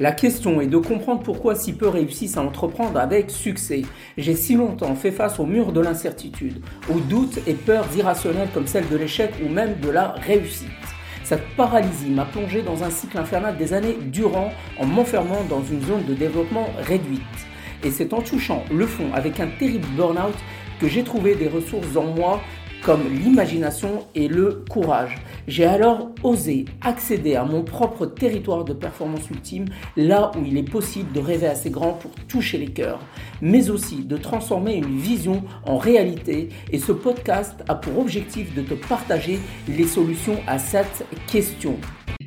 La question est de comprendre pourquoi si peu réussissent à entreprendre avec succès. J'ai si longtemps fait face au mur de l'incertitude, aux doutes et peurs irrationnelles comme celle de l'échec ou même de la réussite. Cette paralysie m'a plongé dans un cycle infernal des années durant en m'enfermant dans une zone de développement réduite. Et c'est en touchant le fond avec un terrible burn-out que j'ai trouvé des ressources en moi comme l'imagination et le courage. J'ai alors osé accéder à mon propre territoire de performance ultime, là où il est possible de rêver assez grand pour toucher les cœurs, mais aussi de transformer une vision en réalité. Et ce podcast a pour objectif de te partager les solutions à cette question.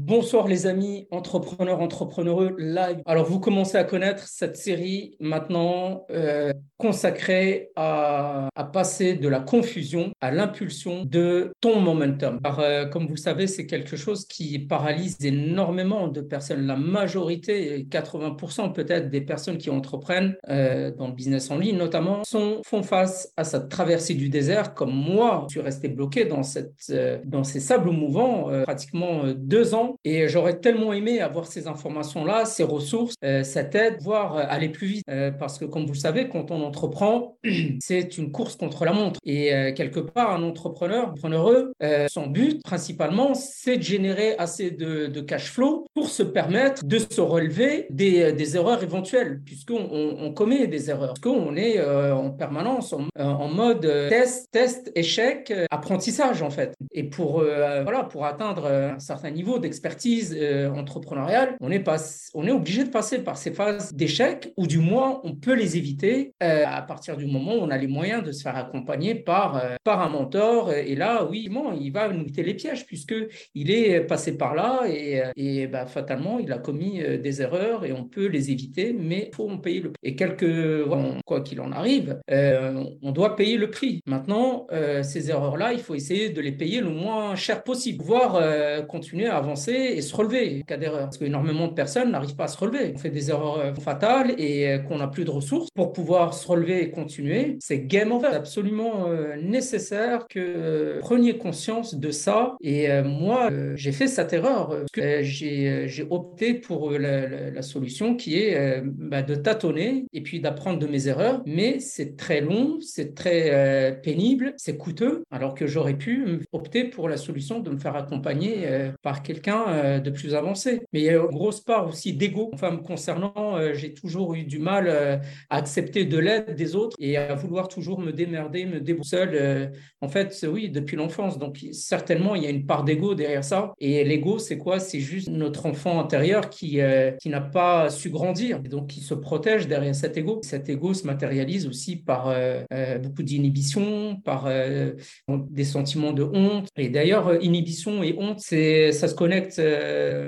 Bonsoir les amis entrepreneurs, entrepreneureux live. Alors vous commencez à connaître cette série maintenant euh, consacrée à, passer de la confusion à l'impulsion de ton momentum. Euh, comme vous savez, c'est quelque chose qui paralyse énormément de personnes. La majorité, 80% peut-être des personnes qui entreprennent euh, dans le business en ligne notamment, sont, font face à cette traversée du désert comme moi. Je suis resté bloqué dans, cette, dans ces sables mouvants pratiquement deux ans et j'aurais tellement aimé avoir ces informations-là, ces ressources, euh, cette aide, voire euh, aller plus vite. Euh, parce que comme vous le savez, quand on entreprend, c'est une course contre la montre. Et quelque part, un entrepreneur, entrepreneureux, son but principalement, c'est de générer assez de, cash flow pour se permettre de se relever des, erreurs éventuelles, puisqu'on on, commet des erreurs, puisqu'on est en permanence en, en, mode test, test, échec, apprentissage en fait. Et pour, voilà, pour atteindre un certain niveau d'expérience, expertise euh, entrepreneuriale, on est, pas, on est obligé de passer par ces phases d'échec, ou du moins on peut les éviter euh, à partir du moment où on a les moyens de se faire accompagner par, euh, par un mentor. Et là, oui, bon, il va nous éviter les pièges puisqu'il est passé par là et, et bah, fatalement, il a commis des erreurs et on peut les éviter, mais il faut en payer le prix. Et quelque, quoi qu'il en arrive, on doit payer le prix. Maintenant, ces erreurs-là, il faut essayer de les payer le moins cher possible, voire continuer à avancer et se relever cas d'erreur. Parce qu'énormément de personnes n'arrivent pas à se relever. On fait des erreurs euh, fatales et euh, qu'on n'a plus de ressources pour pouvoir se relever et continuer. C'est game over. C'est absolument euh, nécessaire que preniez conscience de ça. Et moi, j'ai fait cette erreur. J'ai opté pour la, solution qui est bah, de tâtonner et puis d'apprendre de mes erreurs. Mais c'est très long, c'est très pénible, c'est coûteux. Alors que j'aurais pu opter pour la solution de me faire accompagner par quelqu'un euh, de plus avancé. Mais il y a une grosse part aussi d'ego. Enfin, me concernant, euh, j'ai toujours eu du mal euh, à accepter de l'aide des autres et à vouloir toujours me démerder, me débrouiller seul. en fait, oui, depuis l'enfance. Donc, certainement, il y a une part d'ego derrière ça. Et l'ego, c'est quoi? C'est juste notre enfant intérieur qui, qui n'a pas su grandir et donc qui se protège derrière cet ego. Cet ego se matérialise aussi par beaucoup d'inhibition, par des sentiments de honte. Et d'ailleurs, inhibition et honte, ça se connecte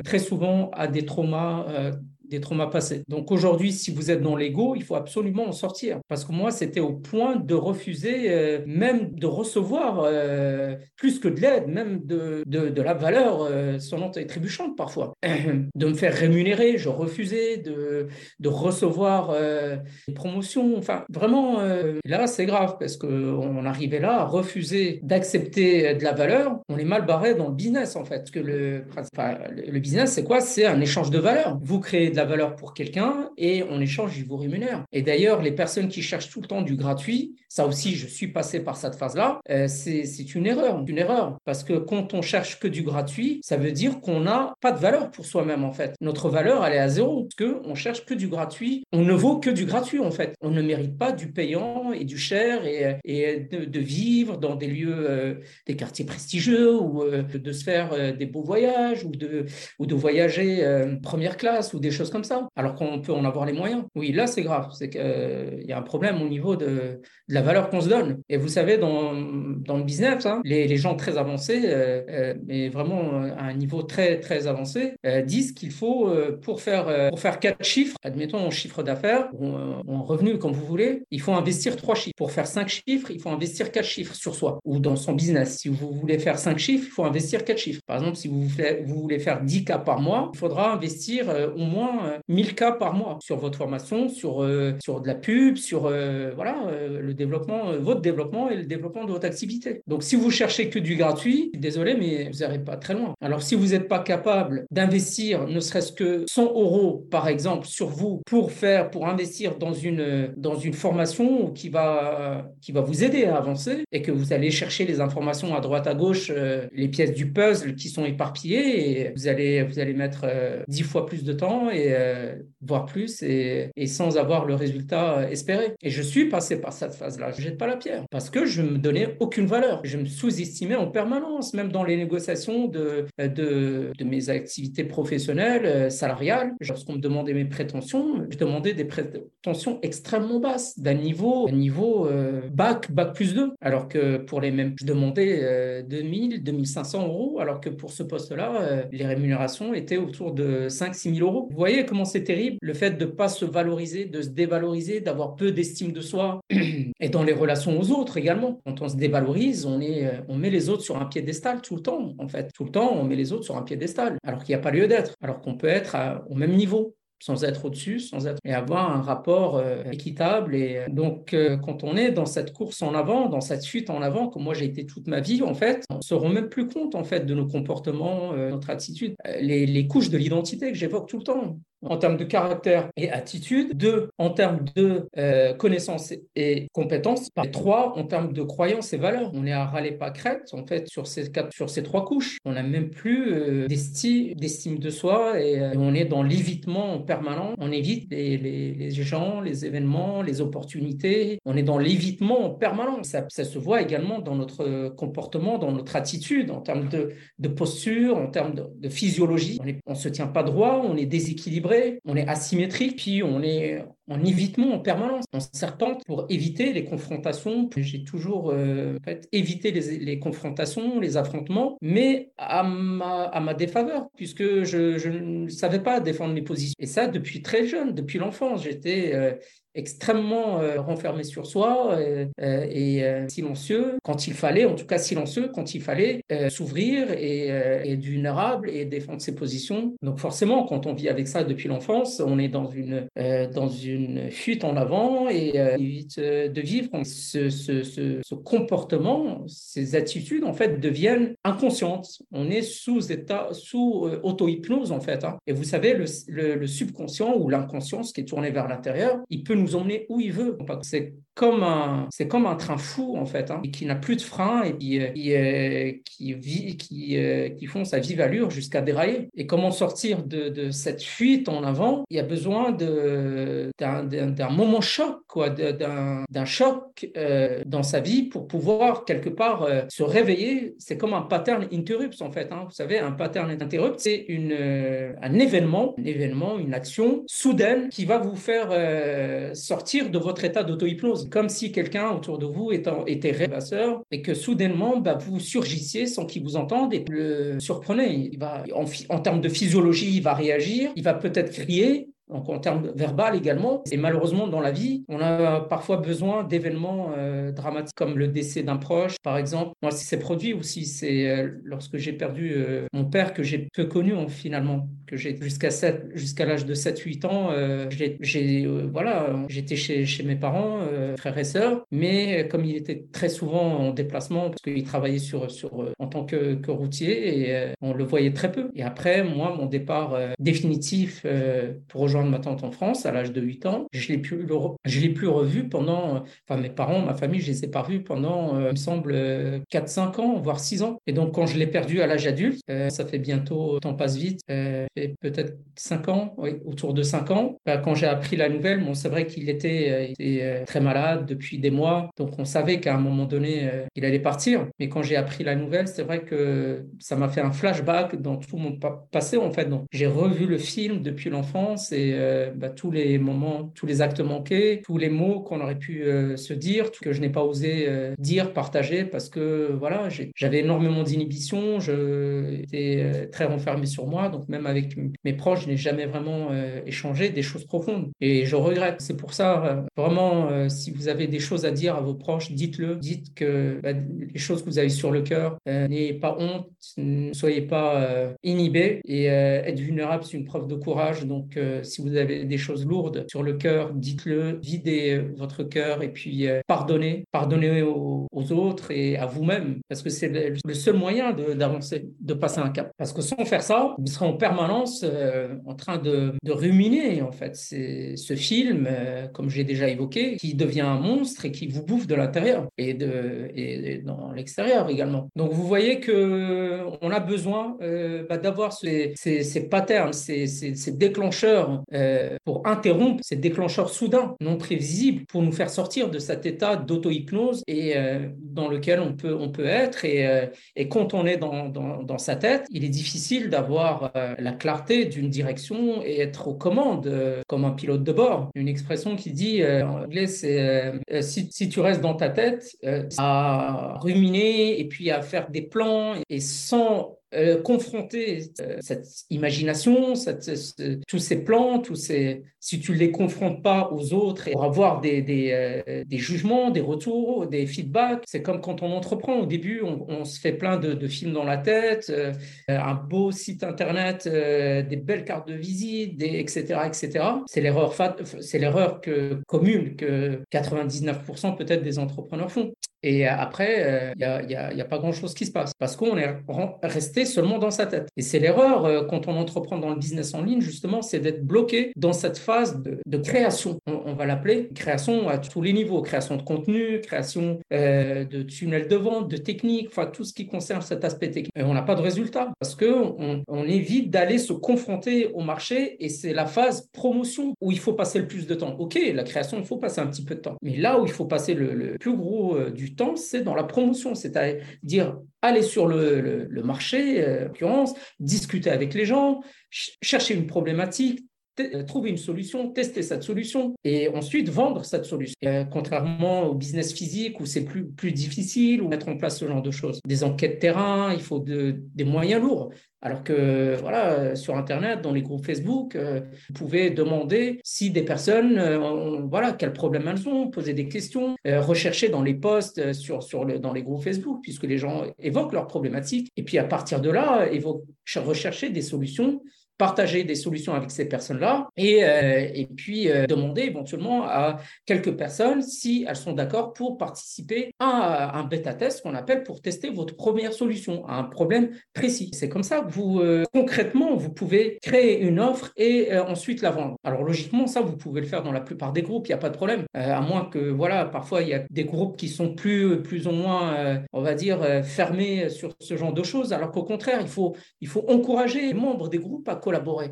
très souvent à des traumas euh, des traumas passés. Donc aujourd'hui, si vous êtes dans l'ego, il faut absolument en sortir. Parce que moi, c'était au point de refuser euh, même de recevoir euh, plus que de l'aide, même de, de, la valeur euh, sonnante et trébuchante parfois. de me faire rémunérer, je refusais de, de recevoir des promotions. Enfin, vraiment, là, c'est grave parce qu'on arrivait là à refuser d'accepter de la valeur. On est mal barré dans le business, en fait. Parce que le, le business, c'est quoi? C'est un échange de valeur. Vous créez la valeur pour quelqu'un et en échange, il vous rémunère. Et d'ailleurs, les personnes qui cherchent tout le temps du gratuit, ça aussi, je suis passé par cette phase-là, euh, c'est une erreur, une erreur. Parce que quand on cherche que du gratuit, ça veut dire qu'on n'a pas de valeur pour soi-même, en fait. Notre valeur, elle est à zéro. Parce qu'on cherche que du gratuit. On ne vaut que du gratuit, en fait. On ne mérite pas du payant et du cher et, et de, vivre dans des lieux, euh, des quartiers prestigieux ou euh, de se faire des beaux voyages ou de, ou de voyager première classe ou des choses comme ça, alors qu'on peut en avoir les moyens. Oui, là, c'est grave. C'est qu'il euh, y a un problème au niveau de, la valeur qu'on se donne. Et vous savez, dans, le business, hein, les, gens très avancés, euh, euh, mais vraiment à un niveau très, très avancé, disent qu'il faut, pour faire, pour faire quatre chiffres, admettons en chiffre d'affaires, en revenu, comme vous voulez, il faut investir trois chiffres. Pour faire cinq chiffres, il faut investir quatre chiffres sur soi ou dans son business. Si vous voulez faire cinq chiffres, il faut investir quatre chiffres. Par exemple, si vous, voulez faire 10 cas par mois, il faudra investir au moins 1000 cas par mois sur votre formation, sur, sur de la pub, sur voilà, le développement, votre développement et le développement de votre activité. Donc, si vous cherchez que du gratuit, désolé, mais vous n'arrivez pas très loin. Alors, si vous n'êtes pas capable d'investir ne serait-ce que 100 euros, par exemple, sur vous pour faire, pour investir dans une, dans une formation qui va, qui va vous aider à avancer et que vous allez chercher les informations à droite, à gauche, euh, les pièces du puzzle qui sont éparpillées et vous allez, vous allez mettre euh, dix fois plus de temps et euh, voire plus et, sans avoir le résultat espéré. Et je suis passé par cette phase-là. Je jette pas la pierre parce que je me donnais aucune valeur. Je me sous-estimais en permanence, même dans les négociations de, de, de mes activités professionnelles, salariales. Lorsqu'on me demandait mes prétentions, je demandais des prétentions extrêmement basses, d'un niveau, niveau bac, bac plus 2. Alors que pour les mêmes, je demandais 2000, 2500 euros, alors que pour ce poste-là, les rémunérations étaient autour de 5 6 000 euros. Vous voyez comment c'est terrible le fait de ne pas se valoriser, de se dévaloriser, d'avoir peu d'estime de soi et dans les relations aux autres également. Quand on se dévalorise, on, est, on met les autres sur un piédestal tout le temps, en fait. Tout le temps, on met les autres sur un piédestal, alors qu'il n'y a pas lieu d'être, alors qu'on peut être au même niveau sans être au-dessus, sans être et avoir un rapport euh, équitable. Et euh, donc, euh, quand on est dans cette course en avant, dans cette fuite en avant, comme moi j'ai été toute ma vie, en fait, on se rend même plus compte en fait de nos comportements, notre attitude, les couches de l'identité que j'évoque tout le temps en termes de caractère et attitude, deux, en termes de euh, connaissances et compétences, et trois, en termes de croyances et valeurs. On est à râler pas crête, en fait, sur ces, quatre, sur ces trois couches. On n'a même plus euh, d'estime de soi et, euh, on est dans l'évitement permanent. On évite les, gens, les événements, les opportunités. On est dans l'évitement permanent. Ça, ça, se voit également dans notre comportement, dans notre attitude, en termes de, de posture, en termes de, de physiologie. On ne se tient pas droit, on est déséquilibré on est asymétrique, puis on est en évitement en permanence, en serpente pour éviter les confrontations. J'ai toujours euh, fait, évité les, confrontations, les affrontements, mais à ma, à ma défaveur, puisque je, ne savais pas défendre mes positions. Et ça, depuis très jeune, depuis l'enfance, j'étais euh, extrêmement euh, renfermé sur soi euh, euh, et silencieux quand il fallait, en tout cas silencieux quand il fallait s'ouvrir et, être vulnérable et défendre ses positions. Donc forcément, quand on vit avec ça depuis l'enfance, on est dans une, dans une fuite en avant et évite de vivre. Ce, ce, ce, comportement, ces attitudes, en fait, deviennent inconscientes. On est sous état, sous auto-hypnose, en fait. Hein. Et vous savez, le, le, le subconscient ou l'inconscience qui est tourné vers l'intérieur, il peut nous emmener où il veut. C'est c'est comme un train fou en fait, hein, qui n'a plus de frein et qui, euh, euh, euh, qui font sa vive allure jusqu'à dérailler. Et comment sortir de, cette fuite en avant? Il y a besoin d'un, moment choc, d'un, choc dans sa vie pour pouvoir quelque part se réveiller. C'est comme un pattern interrupt en fait. Hein. Vous savez, un pattern interrupt, c'est un événement, un événement, une action soudaine qui va vous faire sortir de votre état d'auto-hypnose, comme si quelqu'un autour de vous était rêvasseur et que soudainement bah, vous surgissiez sans qu'il vous entende et le surprenez. En termes de physiologie, il va réagir, il va peut-être crier, donc en termes verbal également. Et malheureusement, dans la vie, on a parfois besoin d'événements euh, dramatiques comme le décès d'un proche, par exemple. Moi, c'est produit aussi, c'est euh, lorsque j'ai perdu euh, mon père que j'ai peu connu finalement, que j'ai jusqu'à jusqu'à l'âge de 7-8 ans, j'ai voilà, j'étais chez, chez mes parents, frères et sœurs, mais comme il était très souvent en déplacement parce qu'il travaillait sur sur en tant que, que routier et on le voyait très peu. Et après, moi, mon départ définitif pour rejoindre ma tante en France à l'âge de 8 ans. Je l'ai plus, je l'ai plus revu pendant, enfin mes parents, ma famille, je les ai pas revus pendant, euh, il me semble, 4-5 ans, voire 6 ans. Et donc quand je l'ai perdu à l'âge adulte, euh, ça fait bientôt, le temps passe vite, euh, peut-être 5 ans, oui, autour de 5 ans. Bah, quand j'ai appris la nouvelle, bon, c'est vrai qu'il était, très malade depuis des mois, donc on savait qu'à un moment donné, il allait partir. Mais quand j'ai appris la nouvelle, c'est vrai que ça m'a fait un flashback dans tout mon passé en fait. J'ai revu le film depuis l'enfance et c'est bah, tous les moments, tous les actes manqués, tous les mots qu'on aurait pu se dire, que je n'ai pas osé dire, partager, parce que voilà, j'avais énormément d'inhibition, j'étais très renfermé sur moi, donc même avec mes proches, je n'ai jamais vraiment échangé des choses profondes. Et je regrette. C'est pour ça, vraiment, si vous avez des choses à dire à vos proches, dites-le, dites que bah, les choses que vous avez sur le cœur, n'ayez pas honte, ne soyez pas inhibé et être vulnérable, c'est une preuve de courage. Donc, si vous avez des choses lourdes sur le cœur, dites-le, videz votre cœur et puis pardonnez, pardonnez aux, autres et à vous-même, parce que c'est le, seul moyen d'avancer, de, passer un cap. Parce que sans faire ça, vous serez en permanence en train de, ruminer, en fait. C'est ce film, comme j'ai déjà évoqué, qui devient un monstre et qui vous bouffe de l'intérieur et, de, et dans l'extérieur également. Donc, vous voyez que on a besoin bah, d'avoir ces, ces, patterns, ces, ces déclencheurs euh, pour interrompre ces déclencheurs soudains, non prévisibles, pour nous faire sortir de cet état d'auto-hypnose et euh, dans lequel on peut, on peut être. Et, euh, quand on est dans, dans, sa tête, il est difficile d'avoir la clarté d'une direction et être aux commandes comme un pilote de bord. Une expression qui dit en anglais, c'est si, tu restes dans ta tête à ruminer et puis à faire des plans et sans euh, confronter euh, cette imagination, tous ces plans, tous ces, si tu ne les confrontes pas aux autres, pour avoir des, euh, des, jugements, des retours, des feedbacks, c'est comme quand on entreprend. Au début, on, se fait plein de, de, films dans la tête, un beau site internet, des belles cartes de visite, etc., etc. C'est l'erreur, c'est l'erreur que, commune que 99% peut-être des entrepreneurs font. Et après, il n'y a, pas grand-chose qui se passe parce qu'on est resté seulement dans sa tête. Et c'est l'erreur euh, quand on entreprend dans le business en ligne, justement, c'est d'être bloqué dans cette phase de, création. On, va l'appeler création à tous les niveaux, création de contenu, création euh, de tunnels de vente, de technique, enfin tout ce qui concerne cet aspect technique. On n'a pas de résultat parce qu'on on évite d'aller se confronter au marché et c'est la phase promotion où il faut passer le plus de temps. Ok, la création, il faut passer un petit peu de temps. Mais là où il faut passer le, plus gros euh, du temps, c'est dans la promotion, c'est-à-dire aller sur le, marché, euh, en l'occurrence, discuter avec les gens, chercher une problématique, trouver une solution, tester cette solution et ensuite vendre cette solution. Euh, contrairement au business physique où c'est plus, difficile, ou mettre en place ce genre de choses. Des enquêtes terrain, il faut des moyens lourds. Alors que voilà, sur Internet, dans les groupes Facebook, euh, vous pouvez demander si des personnes, voilà, quels problèmes elles ont, poser des questions, rechercher dans les posts sur, sur dans les groupes Facebook, puisque les gens évoquent leurs problématiques. Et puis à partir de là, rechercher des solutions partager des solutions avec ces personnes-là et, euh, et puis euh, demander éventuellement à quelques personnes si elles sont d'accord pour participer à un bêta-test qu'on appelle pour tester votre première solution à un problème précis. C'est comme ça que vous, euh, concrètement, vous pouvez créer une offre et ensuite la vendre. Alors logiquement, ça, vous pouvez le faire dans la plupart des groupes, il n'y a pas de problème. à moins que, voilà, parfois, il y a des groupes qui sont plus, plus ou moins, on va dire, fermés sur ce genre de choses, alors qu'au contraire, il faut, il faut encourager les membres des groupes à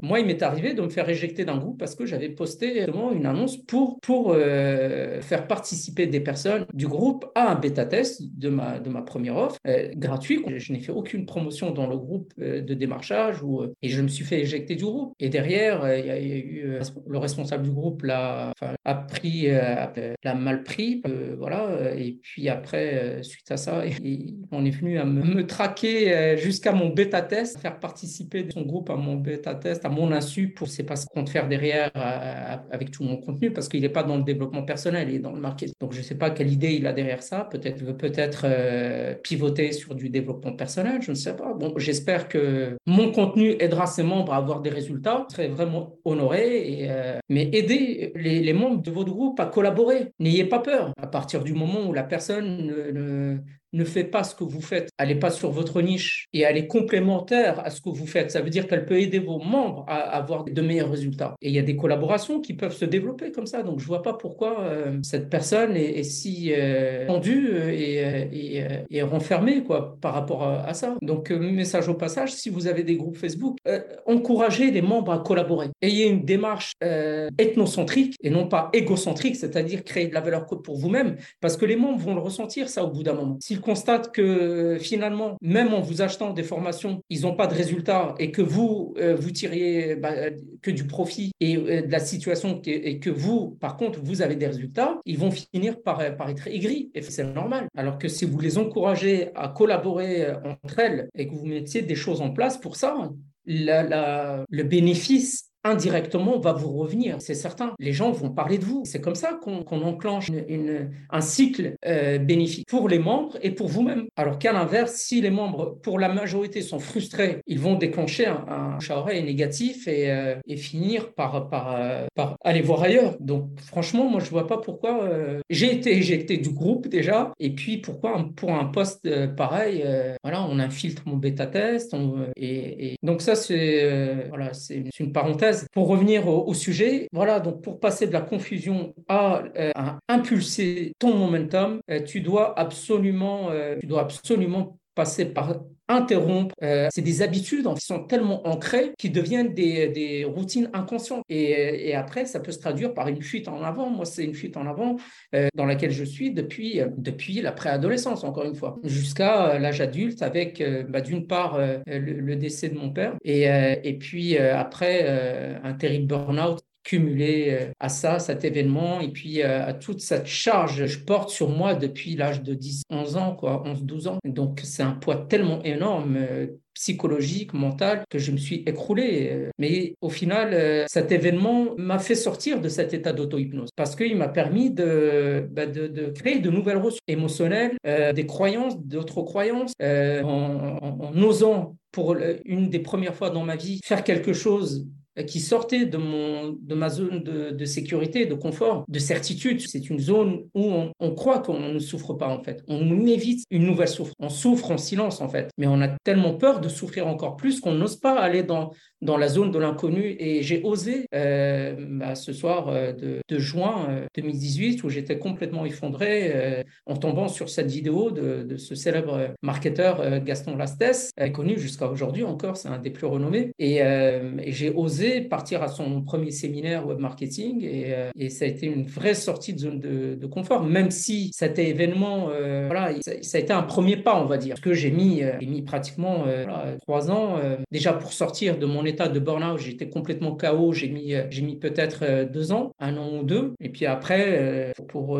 Moi, il m'est arrivé de me faire éjecter d'un groupe parce que j'avais posté une annonce pour, pour euh, faire participer des personnes du groupe à un bêta-test de ma, de ma première offre euh, gratuit. Je n'ai fait aucune promotion dans le groupe euh, de démarchage ou, et je me suis fait éjecter du groupe. Et derrière, il y, a, eu le responsable du groupe l'a a pris, l'a mal pris, voilà. Et puis après, suite à ça, on est venu à me, traquer jusqu'à mon bêta-test, faire participer de son groupe à mon bêta à mon insu pour c'est pas ce qu'on compte faire derrière euh, avec tout mon contenu parce qu'il n'est pas dans le développement personnel, il est dans le marketing. Donc je sais pas quelle idée il a derrière ça. Peut-être veut peut-être euh, pivoter sur du développement personnel, je ne sais pas. Bon, j'espère que mon contenu aidera ses membres à avoir des résultats. Je serai vraiment honoré. Et, euh, mais aidez les, membres de votre groupe à collaborer. N'ayez pas peur. À partir du moment où la personne ne, ne ne fait pas ce que vous faites, elle n'est pas sur votre niche et elle est complémentaire à ce que vous faites. Ça veut dire qu'elle peut aider vos membres à avoir de meilleurs résultats. Et il y a des collaborations qui peuvent se développer comme ça. Donc je ne vois pas pourquoi euh, cette personne est, si euh, tendue euh, et, renfermée quoi, par rapport à, ça. Donc message au passage, si vous avez des groupes Facebook, encouragez les membres à collaborer. Ayez une démarche ethnocentrique et non pas égocentrique, c'est-à-dire créer de la valeur pour vous-même, parce que les membres vont le ressentir ça au bout d'un moment. Constatent que finalement, même en vous achetant des formations, ils n'ont pas de résultats et que vous, euh, vous tiriez bah, que du profit et euh, de la situation et que vous, par contre, vous avez des résultats, ils vont finir par, par être aigris. Et c'est normal. Alors que si vous les encouragez à collaborer entre elles et que vous mettiez des choses en place pour ça, le bénéfice indirectement va vous revenir, c'est certain. Les gens vont parler de vous. C'est comme ça qu'on enclenche un cycle euh, bénéfique pour les membres et pour vous-même. Alors qu'à l'inverse, si les membres, pour la majorité, sont frustrés, ils vont déclencher un, un négatif et, euh, finir euh, par, aller voir ailleurs. Donc franchement, moi, je vois pas pourquoi j'ai été éjecté du groupe déjà. Et puis pourquoi pour un poste pareil, voilà, on infiltre mon bêta-test. Et, et, donc ça, c'est voilà, c'est une parenthèse pour revenir au, sujet, voilà, donc pour passer de la confusion à, euh, impulser ton momentum, euh, tu dois absolument, euh, tu dois absolument passer par interrompre. c'est des habitudes qui sont tellement ancrées qu'ils deviennent des, des, routines inconscientes. Et, et, après, ça peut se traduire par une fuite en avant. Moi, c'est une fuite en avant dans laquelle je suis depuis, depuis la préadolescence, encore une fois, jusqu'à l'âge adulte avec, bah, d'une part, le, décès de mon père et, et puis après, un terrible burn-out cumulé euh, à ça, cet événement, et puis euh, à toute cette charge que je porte sur moi depuis l'âge de 10, 11 ans, quoi, 11, 12 ans. Donc c'est un poids tellement énorme euh, psychologique, mental, que je me suis écroulé. Mais au final, cet événement m'a fait sortir de cet état d'auto-hypnose parce qu'il m'a permis de, bah, de, de, créer de nouvelles ressources émotionnelles, des croyances, d'autres croyances, en, osant pour une des premières fois dans ma vie faire quelque chose qui sortait de, mon, de ma zone de, de sécurité, de confort, de certitude. C'est une zone où on, on croit qu'on ne souffre pas en fait. On évite une nouvelle souffrance. On souffre en silence en fait. Mais on a tellement peur de souffrir encore plus qu'on n'ose pas aller dans, dans la zone de l'inconnu. Et j'ai osé euh, bah, ce soir euh, de, juin 2018 euh, où j'étais complètement effondré en tombant sur cette vidéo de, ce célèbre marketeur Gaston Lastès, connu jusqu'à aujourd'hui encore, c'est un des plus renommés. Et, j'ai osé partir à son premier séminaire web marketing et, ça a été une vraie sortie de zone de, confort, même si cet événement, voilà, ça, a été un premier pas, on va dire, parce que j'ai mis, mis pratiquement trois ans déjà pour sortir de mon état de burn-out. J'étais complètement KO, j'ai mis, j'ai mis peut-être deux ans, un an ou deux, et puis après, pour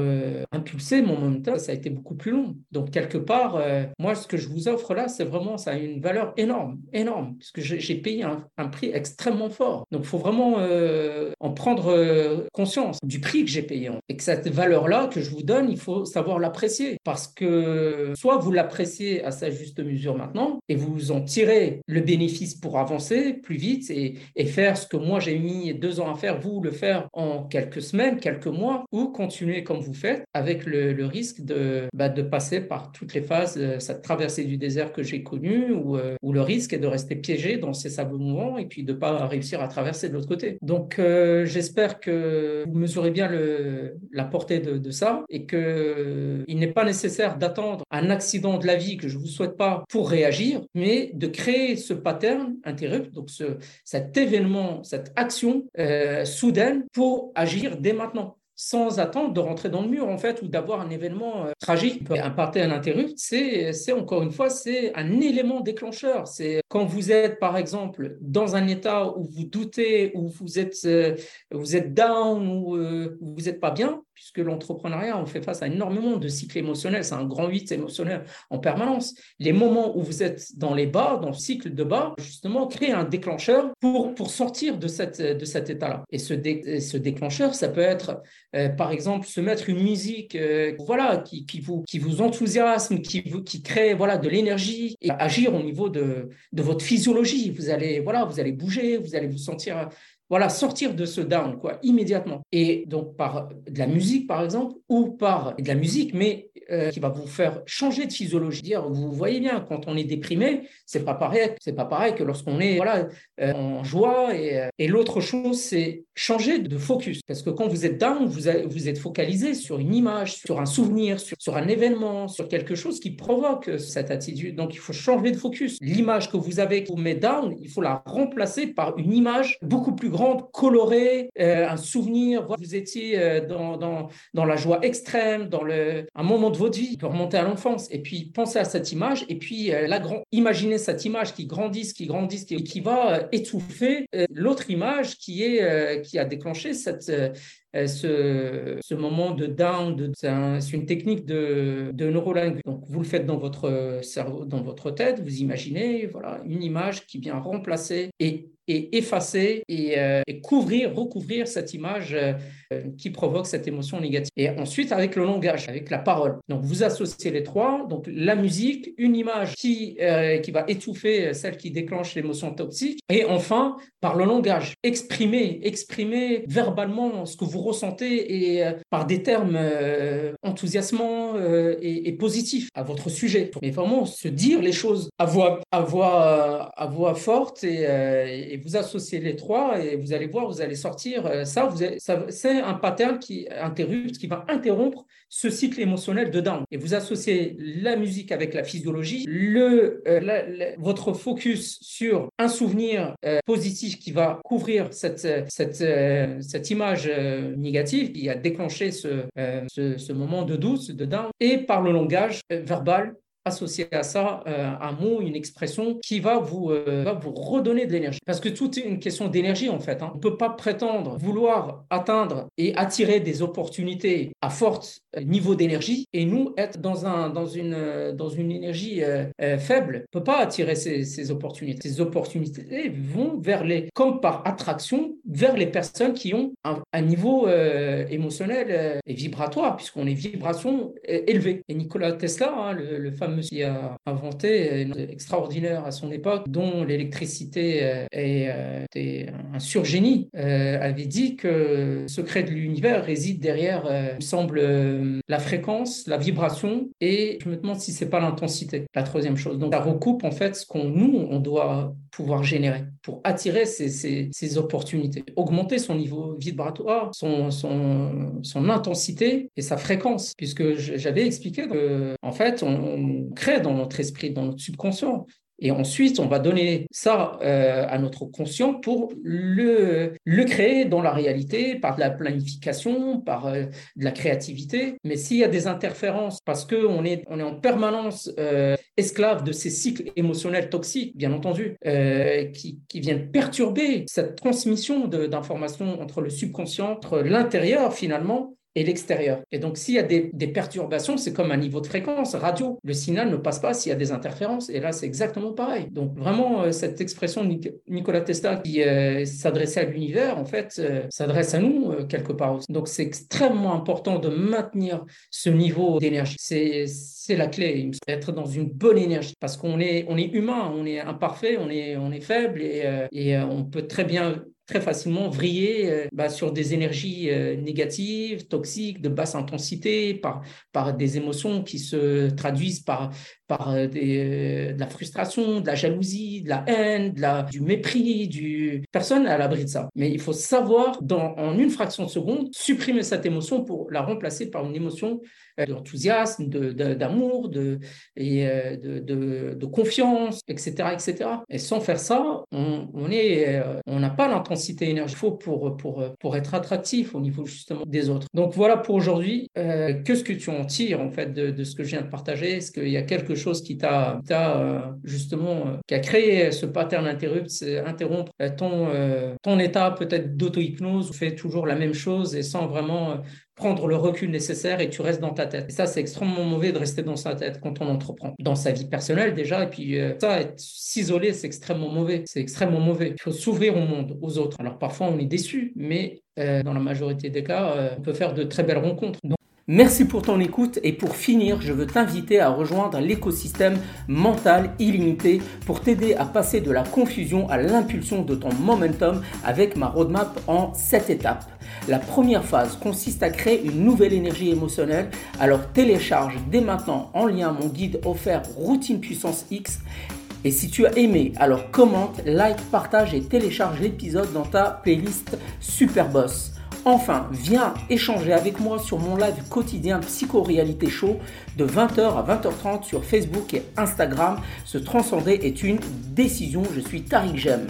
impulser mon momentum, ça a été beaucoup plus long. Donc quelque part, moi, ce que je vous offre là, c'est vraiment, ça a une valeur énorme, énorme, parce que j'ai payé un prix extrêmement fort donc, il faut vraiment euh, en prendre euh, conscience du prix que j'ai payé. Et que cette valeur-là que je vous donne, il faut savoir l'apprécier. Parce que soit vous l'appréciez à sa juste mesure maintenant et vous en tirez le bénéfice pour avancer plus vite et, faire ce que moi j'ai mis deux ans à faire, vous le faire en quelques semaines, quelques mois, ou continuer comme vous faites avec le, risque de, bah, de passer par toutes les phases, euh, cette traversée du désert que j'ai connue, où, où le risque est de rester piégé dans ces sables mouvants et puis de ne pas réussir à traverser de l'autre côté. Donc, euh, j'espère que vous mesurez bien la portée de, ça et qu'il euh, n'est pas nécessaire d'attendre un accident de la vie que je ne vous souhaite pas pour réagir, mais de créer ce pattern interrupt, donc ce, cet événement, cette action euh, soudaine pour agir dès maintenant sans attendre de rentrer dans le mur, en fait, ou d'avoir un événement euh, tragique. Un pattern interrupt, c'est, c'est encore une fois, c'est un élément déclencheur. C'est quand vous êtes, par exemple, dans un état où vous doutez, où vous êtes, euh, vous êtes down, ou vous n'êtes pas bien, puisque l'entrepreneuriat, on fait face à énormément de cycles émotionnels, c'est un grand 8 émotionnel en permanence. Les moments où vous êtes dans les bas, dans le cycle de bas, justement, créent un déclencheur pour, pour sortir de, cette, de cet état-là. Et ce, ce déclencheur, ça peut être, euh, par exemple, se mettre une musique euh, voilà, qui, qui, vous, qui vous enthousiasme, qui, vous, qui crée voilà, de l'énergie, et agir au niveau de, de votre physiologie. Vous allez, voilà, vous allez bouger, vous allez vous sentir voilà, sortir de ce down, quoi, immédiatement. Et donc, par de la musique, par exemple, ou par de la musique, mais euh, qui va vous faire changer de physiologie. Vous voyez bien, quand on est déprimé, c'est pas pareil, c'est pas pareil que lorsqu'on est voilà euh, en joie. Et, euh, et l'autre chose, c'est changer de focus, parce que quand vous êtes down, vous, êtes focalisé sur une image, sur un souvenir, sur, sur un événement, sur quelque chose qui provoque cette attitude. Donc, il faut changer de focus. L'image que vous avez, qui vous met down, il faut la remplacer par une image beaucoup plus colorée, euh, un souvenir. Vous étiez euh, dans, dans, dans, la joie extrême, dans le, un moment de votre vie, remonter à l'enfance. Et puis, pensez à cette image, et puis la grand... imaginez cette image qui grandisse, qui grandisse, qui, qui va étouffer l'autre image qui, est, qui a déclenché cette euh, ce, ce, moment de down, c'est une technique de, de. Donc, vous le faites dans votre cerveau, dans votre tête, vous imaginez voilà, une image qui vient remplacer et et effacer et, euh, et, couvrir, recouvrir cette image euh, qui provoque cette émotion négative. Et ensuite, avec le langage, avec la parole. Donc, vous associez les trois. Donc, la musique, une image qui, euh, qui va étouffer celle qui déclenche l'émotion toxique. Et enfin, par le langage, exprimer, exprimer verbalement ce que vous ressentez et par des termes enthousiasmants et, positifs à votre sujet. Mais vraiment, se dire les choses à voix, à voix, à voix forte et et vous associez les trois et vous allez voir, vous allez sortir euh, ça. c'est un pattern qui interrupte, qui va interrompre ce cycle émotionnel de down. Et vous associez la musique avec la physiologie, euh, votre focus sur un souvenir euh, positif qui va couvrir cette, image négative qui a déclenché ce moment de doute, de down, et par le langage verbal associer à ça euh, un mot, une expression qui va vous, euh, va vous redonner de l'énergie. Parce que tout est une question d'énergie en fait. Hein. On ne peut pas prétendre vouloir atteindre et attirer des opportunités à fort niveau d'énergie et nous être dans, un, dans, une, dans une énergie euh, faible. On ne peut pas attirer ces, opportunités. Ces opportunités vont vers les, comme par attraction, vers les personnes qui ont un, niveau émotionnel et vibratoire, puisqu'on est vibration élevée. Et Nikola Tesla, hein, le fameux qui a inventé une extraordinaire à son époque, dont l'électricité euh, euh, était un surgénie, euh, avait dit que le secret de l'univers réside derrière, il me semble, la fréquence, la vibration, et je me demande si c'est pas l'intensité, la troisième chose. Donc ça recoupe en fait ce qu'on nous on doit pouvoir générer pour attirer ces, ces, opportunités, augmenter son niveau vibratoire, son, son, son intensité et sa fréquence, puisque j'avais expliqué que en fait on crée dans notre esprit, dans notre subconscient. Et ensuite, on va donner ça euh, à notre conscient pour le, créer dans la réalité par de la planification, par euh, de la créativité. Mais s'il y a des interférences, parce qu'on est, on est en permanence euh, esclave de ces cycles émotionnels toxiques, bien entendu, qui, qui, viennent perturber cette transmission d'informations entre le subconscient, entre l'intérieur finalement, et l'extérieur. Et donc, s'il y a des, perturbations, c'est comme un niveau de fréquence radio. Le signal ne passe pas s'il y a des interférences. Et là, c'est exactement pareil. Donc, vraiment, euh, cette expression de Nikola Tesla qui euh, s'adressait à l'univers, en fait, euh, s'adresse à nous quelque part aussi. Donc, c'est extrêmement important de maintenir ce niveau d'énergie. C'est la clé, être dans une bonne énergie, parce qu'on est, on est humain, on est imparfait, on est, on est faible et on peut très bien très facilement vriller euh, bah, sur des énergies euh, négatives, toxiques, de basse intensité, par, par des émotions qui se traduisent par, par euh, de la frustration, de la jalousie, de la haine, du mépris, du... Personne n'est à l'abri de ça. Mais il faut savoir, dans, en une fraction de seconde, supprimer cette émotion pour la remplacer par une émotion d'enthousiasme, d'amour, de, et de, de, de, confiance, etc., etc. Et sans faire ça, on, on est, on n'a pas énergie faut pour, pour, pour être attractif au niveau justement des autres. Donc voilà pour aujourd'hui. Euh, Qu'est-ce que tu en tires en fait de, de, ce que je viens de partager Est-ce qu'il y a quelque chose qui t'a euh, justement euh, qui a créé ce pattern interrompre ton, euh, ton état peut-être d'auto-hypnose, fait toujours la même chose et sans vraiment prendre le recul nécessaire et tu restes dans ta tête. Et ça, c'est extrêmement mauvais de rester dans sa tête quand on entreprend. Dans sa vie personnelle déjà, et puis euh, ça, s'isoler, c'est extrêmement mauvais. C'est extrêmement mauvais. Il faut s'ouvrir au monde, aux autres. Alors parfois, on est déçu, mais euh, dans la majorité des cas, euh, on peut faire de très belles rencontres. Merci pour ton écoute et pour finir, je veux t'inviter à rejoindre l'écosystème mental illimité pour t'aider à passer de la confusion à l'impulsion de ton momentum avec ma roadmap en 7 étapes. La première phase consiste à créer une nouvelle énergie émotionnelle, alors télécharge dès maintenant en lien mon guide offert Routine Puissance X et si tu as aimé, alors commente, like, partage et télécharge l'épisode dans ta playlist Superboss. Enfin, viens échanger avec moi sur mon live quotidien Psycho-Réalité Show de 20h à 20h30 sur Facebook et Instagram. Se transcender est une décision. Je suis Tariq Jem.